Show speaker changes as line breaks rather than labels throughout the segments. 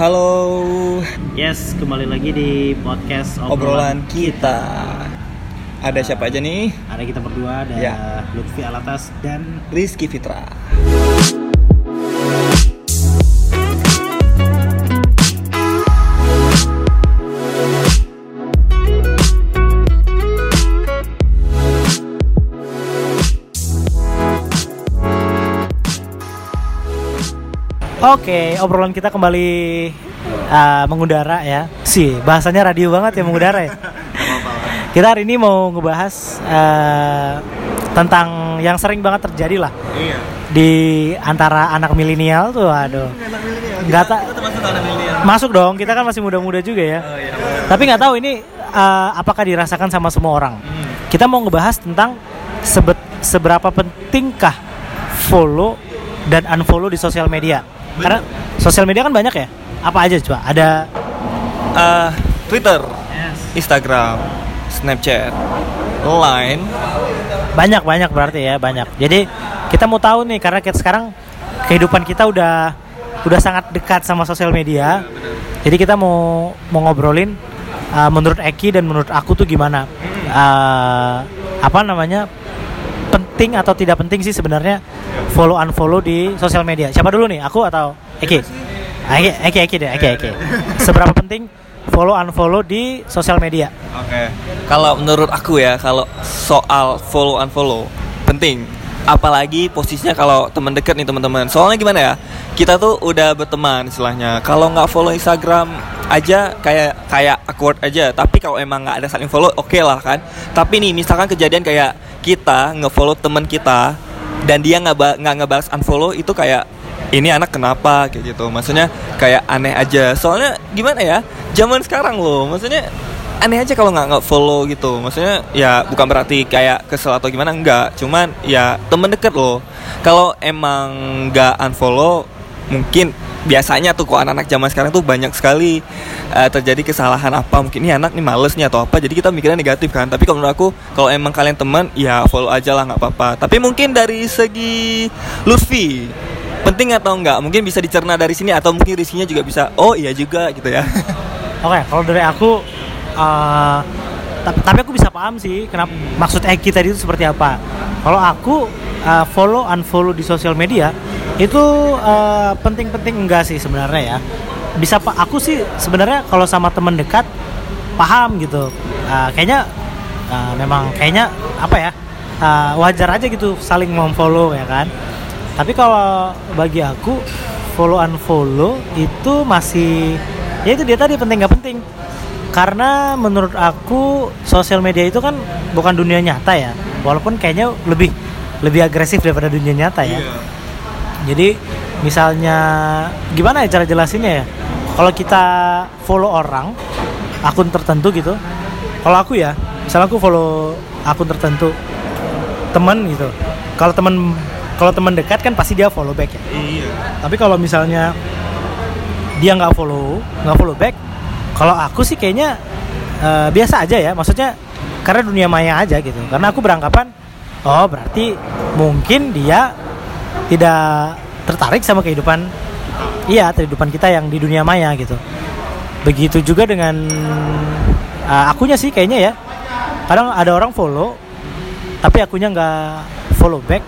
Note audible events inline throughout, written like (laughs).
Halo,
Yes, kembali lagi di podcast
obrolan kita. Ada siapa aja nih?
Ada kita berdua, ada
Ya.
Lutfi Alatas dan
Rizky Fitra.
Oke, obrolan kita kembali uh, mengudara ya. Sih, bahasanya radio banget ya mengudara ya. kita hari ini mau ngebahas uh, tentang yang sering banget terjadi lah
Iya.
di antara anak milenial tuh, aduh.
Anak milenial.
Masuk dong, kita kan masih muda-muda juga ya.
Oh iya.
Tapi nggak tahu ini uh, apakah dirasakan sama semua orang.
Hmm.
Kita mau ngebahas tentang sebet- seberapa pentingkah follow dan unfollow di sosial media. Karena sosial media kan banyak ya. Apa aja coba? Ada
Eh, Twitter, Instagram, Snapchat, Line.
banyak banyak berarti ya banyak. Jadi kita mau tahu nih karena kita sekarang kehidupan kita udah udah sangat dekat sama sosial media. Jadi kita mau mau ngobrolin uh, menurut Eki dan menurut aku tuh gimana Uh, apa namanya penting atau tidak penting sih sebenarnya follow unfollow di sosial media. Siapa dulu nih? Aku atau Eki? Eki Eki Eki deh Eki Eki. Seberapa penting follow unfollow di sosial media?
Oke. Kalau menurut aku ya, kalau soal follow unfollow penting. Apalagi posisinya kalau teman dekat nih teman-teman. Soalnya gimana ya? Kita tuh udah berteman istilahnya. Kalau nggak follow Instagram aja kayak kayak awkward aja. Tapi kalau emang nggak ada saling follow, oke lah kan. Tapi nih misalkan kejadian kayak kita nge-follow teman kita dan dia nggak nggak ngebalas unfollow itu kayak ini anak kenapa? Kayak gitu. Maksudnya kayak aneh aja. Soalnya gimana ya zaman sekarang loh maksudnya aneh aja kalau nggak nggak follow gitu. Maksudnya ya bukan berarti kayak kesel atau gimana enggak cuman ya temen deket loh. Kalau emang nggak unfollow mungkin biasanya tuh kok anak-anak zaman sekarang tuh banyak sekali eh, terjadi kesalahan apa mungkin ini anak nih males atau apa jadi kita mikirnya negatif kan. Tapi kalau menurut aku kalau emang kalian teman ya follow aja lah nggak apa-apa. Tapi mungkin dari segi Lutfi penting atau enggak mungkin bisa dicerna dari sini atau mungkin risinya juga bisa oh iya juga gitu ya. (laughs)
Oke, kalau dari aku, uh, ta- tapi aku bisa paham sih kenapa maksud Eki tadi itu seperti apa. Kalau aku uh, follow unfollow di sosial media itu uh, penting-penting enggak sih sebenarnya ya. Bisa pak, aku sih sebenarnya kalau sama teman dekat paham gitu. Uh, kayaknya uh, memang kayaknya apa ya uh, wajar aja gitu saling memfollow ya kan. Tapi kalau bagi aku follow unfollow itu masih ya itu dia tadi penting nggak penting karena menurut aku sosial media itu kan bukan dunia nyata ya walaupun kayaknya lebih lebih agresif daripada dunia nyata ya jadi misalnya gimana ya cara jelasinnya ya? Kalau kita follow orang akun tertentu gitu kalau aku ya misalnya aku follow akun tertentu teman gitu. Kalau teman kalau teman dekat kan pasti dia follow back ya.
Iya.
Tapi kalau misalnya dia nggak follow nggak follow back kalau aku sih kayaknya eh, biasa aja ya. Maksudnya karena dunia maya aja gitu. Karena aku beranggapan oh berarti mungkin dia tidak tertarik sama kehidupan iya kehidupan kita yang di dunia maya gitu. Begitu juga dengan eh, akunya sih kayaknya ya. Kadang ada orang follow tapi akunya nggak follow back.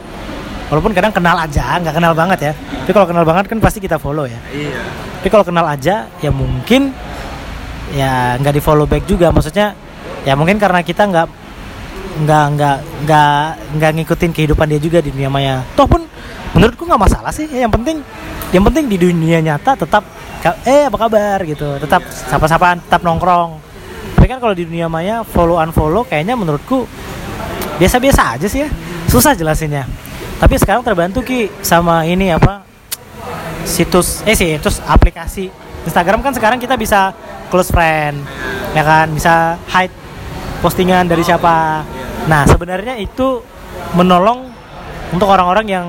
Walaupun kadang kenal aja nggak kenal banget ya. Tapi kalau kenal banget kan pasti kita follow ya.
Iya.
Tapi kalau kenal aja ya mungkin ya nggak di follow back juga. Maksudnya ya mungkin karena kita nggak nggak nggak nggak nggak ngikutin kehidupan dia juga di dunia maya. Toh pun menurutku nggak masalah sih. Ya, yang penting yang penting di dunia nyata tetap eh apa kabar gitu. Tetap sapa-sapaan tetap nongkrong. Tapi kan kalau di dunia maya follow unfollow kayaknya menurutku biasa-biasa aja sih ya. Susah jelasinnya. Tapi sekarang terbantu ki sama ini apa situs eh situs aplikasi Instagram. Kan sekarang kita bisa close friend ya kan? Bisa hide postingan dari siapa. Nah sebenarnya itu menolong untuk orang-orang yang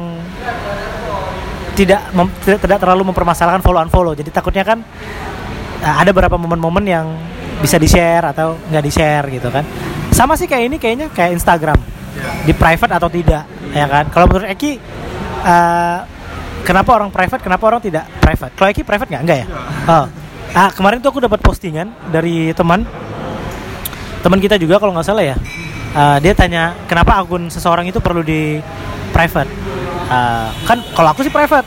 tidak mem- tidak, tidak terlalu mempermasalahkan follow unfollow. Jadi takutnya kan eh, ada beberapa momen-momen yang bisa di share atau nggak di share gitu kan. Sama sih kayak ini kayaknya kayak Instagram. Di private atau tidak ya kan? Kalau menurut Eki eh, kenapa orang private kenapa orang tidak private? Kalau Eki private nggak? Enggak ya? Oh. ah kemarin tuh aku dapat postingan dari teman. Teman kita juga kalau nggak salah ya. Ah, dia tanya kenapa akun seseorang itu perlu di private Ah, kan kalau aku sih private.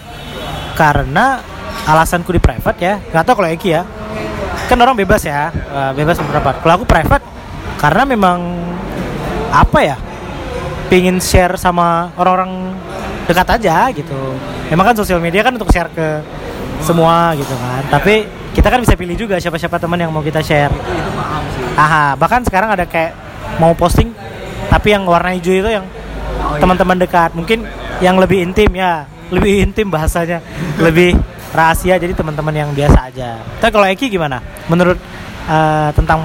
Karena alasanku di private ya nggak tahu kalau Eki ya. Kan orang bebas ya ah, bebas berpendapat. Kalau aku private karena memang apa ya pingin share sama orang-orang dekat aja gitu. Emang kan sosial media kan untuk share ke semua gitu kan. Tapi kita kan bisa pilih juga siapa-siapa teman yang mau kita share. Aha bahkan sekarang ada kayak mau posting tapi yang warna hijau itu yang teman-teman dekat. Mungkin yang lebih intim ya. Lebih intim bahasanya. Lebih rahasia. Jadi teman-teman yang biasa aja. Tapi kalau Eki gimana? Menurut eh, tentang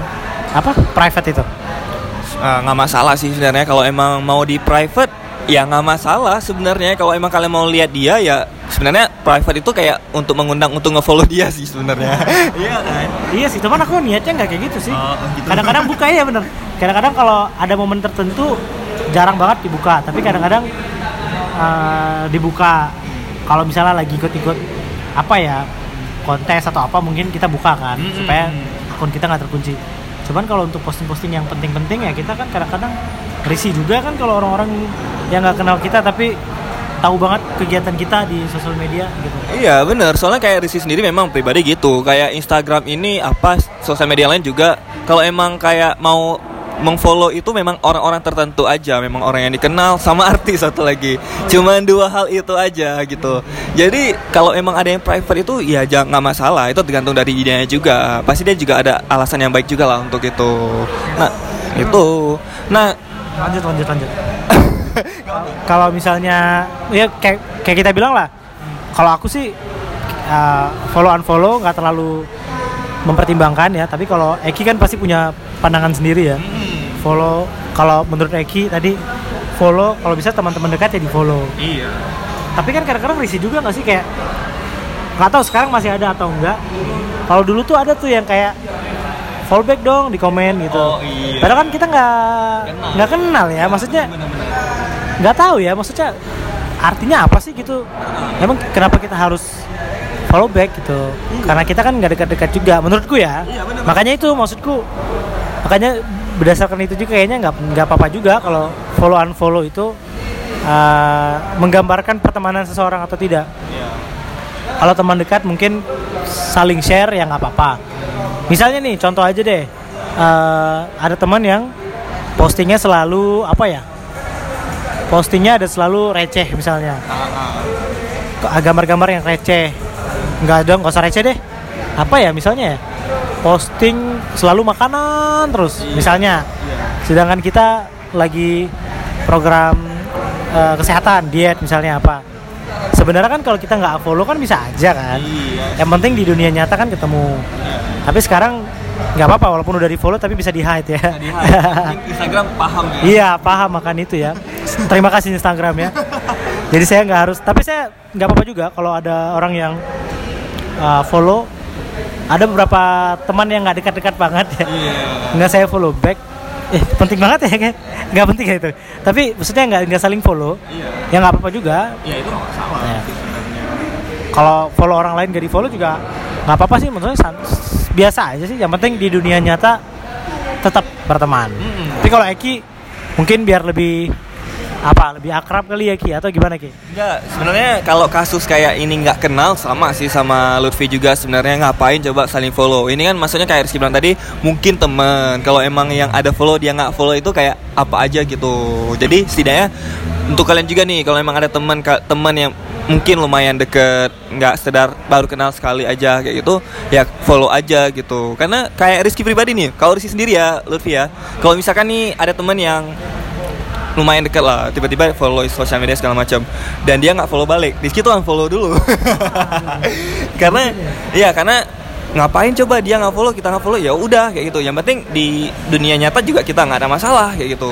apa? Private itu?
Ah, nggak masalah sih sebenarnya. Kalau emang mau di private ya nggak masalah sebenarnya. Kalau emang kalian mau lihat dia ya sebenarnya private itu kayak untuk mengundang untuk ngefollow dia sih sebenarnya. (laughs) Iya kan?
Iya sih, teman aku niatnya nggak kayak gitu sih.
Oh, gitu.
Kadang-kadang buka ya bener. Kadang-kadang kalau ada momen tertentu jarang banget dibuka, tapi kadang-kadang eh, dibuka. Kalau misalnya lagi ikut-ikut apa ya kontes atau apa mungkin kita buka kan
Mm-mm.
supaya akun kita nggak terkunci. Cuman kalau untuk posting-posting yang penting-penting ya kita kan kadang-kadang risih juga kan kalau orang-orang yang nggak kenal kita tapi tahu banget kegiatan kita di sosial media gitu.
Iya bener, soalnya kayak Rizky sendiri memang pribadi gitu Kayak Instagram ini apa, sosial media lain juga Kalau emang kayak mau mengfollow itu memang orang-orang tertentu aja Memang orang yang dikenal sama (laughs) artis satu lagi. Cuman dua hal itu aja gitu. Jadi kalau emang ada yang private itu ya jangan nggak masalah. Itu tergantung dari idenya juga. Pasti dia juga ada alasan yang baik juga lah untuk itu. Nah itu. Nah
lanjut lanjut lanjut. (laughs) Kalau misalnya ya kayak kayak kita bilang lah. Kalau aku sih uh, follow unfollow nggak terlalu mempertimbangkan ya. Tapi kalau Eki kan pasti punya pandangan sendiri ya follow. Kalau menurut Eki tadi follow kalau bisa teman-teman dekat ya di follow.
Iya.
Tapi kan kadang-kadang risih juga nggak sih? Kayak nggak tahu sekarang masih ada atau enggak kalau dulu tuh ada tuh yang kayak fallback dong di komen gitu.
Oh, iya.
padahal kan kita nggak
Kenal.
nggak kenal ya maksudnya nggak tahu ya maksudnya artinya apa sih gitu? Emang kenapa kita harus follow back gitu? Karena kita kan nggak dekat-dekat juga menurutku ya.
Iya, bener.
makanya itu maksudku makanya berdasarkan itu juga kayaknya nggak nggak apa-apa juga kalau follow unfollow itu uh, menggambarkan pertemanan seseorang atau tidak. Kalau teman dekat mungkin saling share ya nggak apa-apa. Misalnya nih contoh aja deh. Eh, ada teman yang postingnya selalu apa ya postingnya ada selalu receh misalnya. Ke- gambar-gambar yang receh. Nggak dong nggak usah receh deh. Apa ya misalnya ya posting selalu makanan terus misalnya. Sedangkan kita lagi program eh, kesehatan diet misalnya apa. Sebenarnya kan kalau kita nggak follow kan bisa aja kan.
Iya.
Yang penting di dunia nyata kan ketemu. Tapi sekarang nggak apa-apa walaupun udah di follow tapi bisa di hide ya (laughs)
Instagram paham ya.
Iya paham makan itu ya. Terima kasih Instagram ya. (laughs) Jadi saya nggak harus tapi saya nggak apa-apa juga kalau ada orang yang uh, follow ada beberapa teman yang nggak dekat-dekat banget. Ya
Iya.
Nggak saya follow back. Eh penting banget ya kan? Nggak penting ya itu. Tapi maksudnya nggak nggak saling follow.
Iya.
Ya nggak apa-apa juga.
Ya itu nggak
Ya.
sih sebenarnya.
kalau follow orang lain gak di follow juga nggak apa-apa sih. Maksudnya biasa aja sih. Yang penting di dunia nyata tetap berteman.
Mm-mm.
tapi kalau Eki mungkin biar lebih apa lebih akrab kali ya Ki atau gimana Ki
Enggak, sebenarnya kalau kasus kayak ini nggak kenal sama sih sama Lutfi juga sebenarnya ngapain coba saling follow. Ini kan maksudnya kayak Rizky bilang tadi mungkin temen. Kalau emang yang ada follow dia nggak follow itu kayak apa aja gitu. Jadi setidaknya untuk kalian juga nih kalau emang ada teman teman yang mungkin lumayan deket nggak sedar baru kenal sekali aja kayak gitu ya follow aja gitu karena kayak Rizky pribadi nih kalau Rizky sendiri ya Lutfi ya kalau misalkan nih ada teman yang lumayan dekat lah. Tiba-tiba follow sosial media segala macam. Dan dia nggak follow balik. Di situ unfollow dulu. (laughs) Karena iya karena ngapain coba dia nggak follow kita nggak follow? Ya udah kayak gitu. Yang penting di dunia nyata juga kita nggak ada masalah kayak gitu.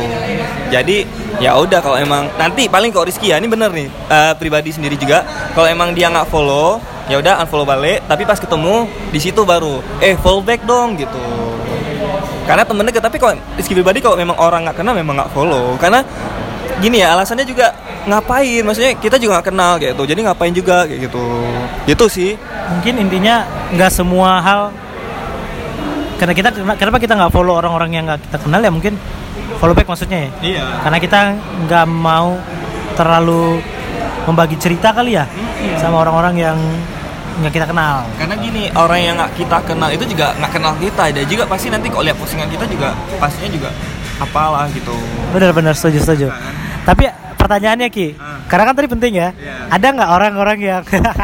Jadi ya udah kalau emang nanti paling kok Rizky ya ini bener nih eh, pribadi sendiri juga. Kalau emang dia nggak follow ya udah unfollow balik. Tapi pas ketemu di situ baru eh follow back dong gitu karena temen deket tapi kok Rizky pribadi kalau memang orang nggak kenal memang nggak follow. Karena gini ya alasannya juga ngapain? Maksudnya kita juga nggak kenal gitu. Jadi ngapain juga kayak gitu. Gitu sih.
Mungkin intinya nggak semua hal karena kita kenapa kita nggak follow orang-orang yang nggak kita kenal ya? Mungkin follow back maksudnya ya?
Iya.
Karena kita nggak mau terlalu membagi cerita kali ya sama orang-orang yang nggak kita kenal.
Karena gini orang yang nggak kita kenal itu juga nggak kenal kita. Dan juga pasti nanti kalau lihat postingan kita juga pastinya juga apalah gitu.
Benar-benar setuju setuju tapi pertanyaannya ki
Ah.
karena kan tadi penting ya
Iya.
ada nggak orang-orang yang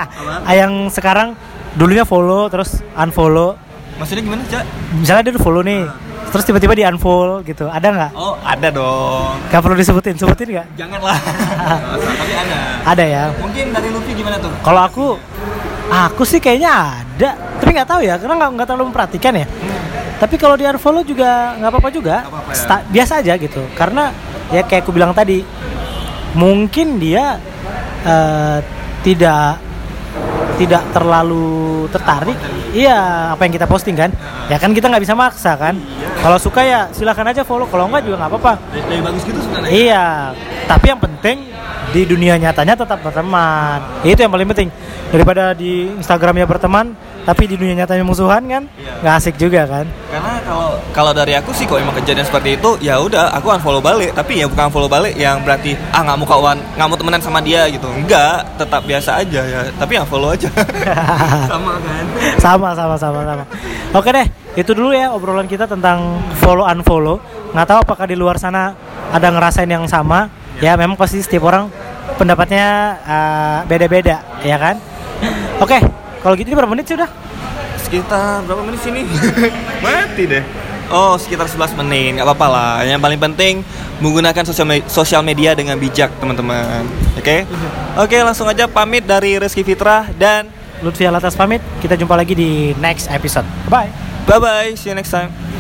(laughs) yang sekarang dulunya follow terus unfollow?
Maksudnya gimana cak?
Misalnya dia udah follow nih terus tiba-tiba di unfollow gitu ada nggak?
Oh ada dong.
Gak perlu disebutin sebutin nggak?
Janganlah. (laughs) Nggak tapi ada.
Ada ya.
Mungkin dari Luffy gimana tuh?
Kalau aku aku sih kayaknya ada. Tapi nggak tahu ya karena nggak nggak terlalu memperhatikan ya. Tapi kalau di unfollow juga nggak apa-apa juga.
Nggak apa-apa ya.
Sta- biasa aja gitu. Karena ya kayak aku bilang tadi mungkin dia eh, tidak tidak terlalu tertarik. Iya apa yang kita posting kan? Ya kan kita nggak bisa maksa kan? Kalau suka ya silahkan aja follow kalau nggak juga nggak apa-apa.
Lebih bagus gitu sebenarnya
Iya, tapi yang penting di dunia nyatanya tetap berteman. Itu yang paling penting. Daripada di Instagramnya berteman, tapi di dunia nyatanya musuhan kan,
Iya.
nggak asik juga kan.
karena kalau kalau dari aku sih kalau emang kejadian seperti itu ya udah aku unfollow balik tapi ya bukan follow balik yang berarti ah nggak mau kawan nggak mau temenan sama dia gitu enggak tetap biasa aja ya tapi unfollow aja (laughs) sama kan
sama, sama, sama, sama. Oke deh, itu dulu ya obrolan kita tentang follow unfollow. Nggak tahu apakah di luar sana ada ngerasain yang sama. Ya, memang pasti setiap orang pendapatnya eh, beda-beda, ya kan? Oke, kalau gitu ini berapa menit sih udah?
sekitar berapa menit sini (laughs) mati deh Oh sekitar 11 menit nggak apa-apa lah Yang paling penting menggunakan sosial, me- sosial media dengan bijak teman-teman Oke Oke langsung aja pamit dari Rizky Fitra Dan
Lutfi Alatas pamit. Kita jumpa lagi di next episode. Bye.
bye-bye See you next time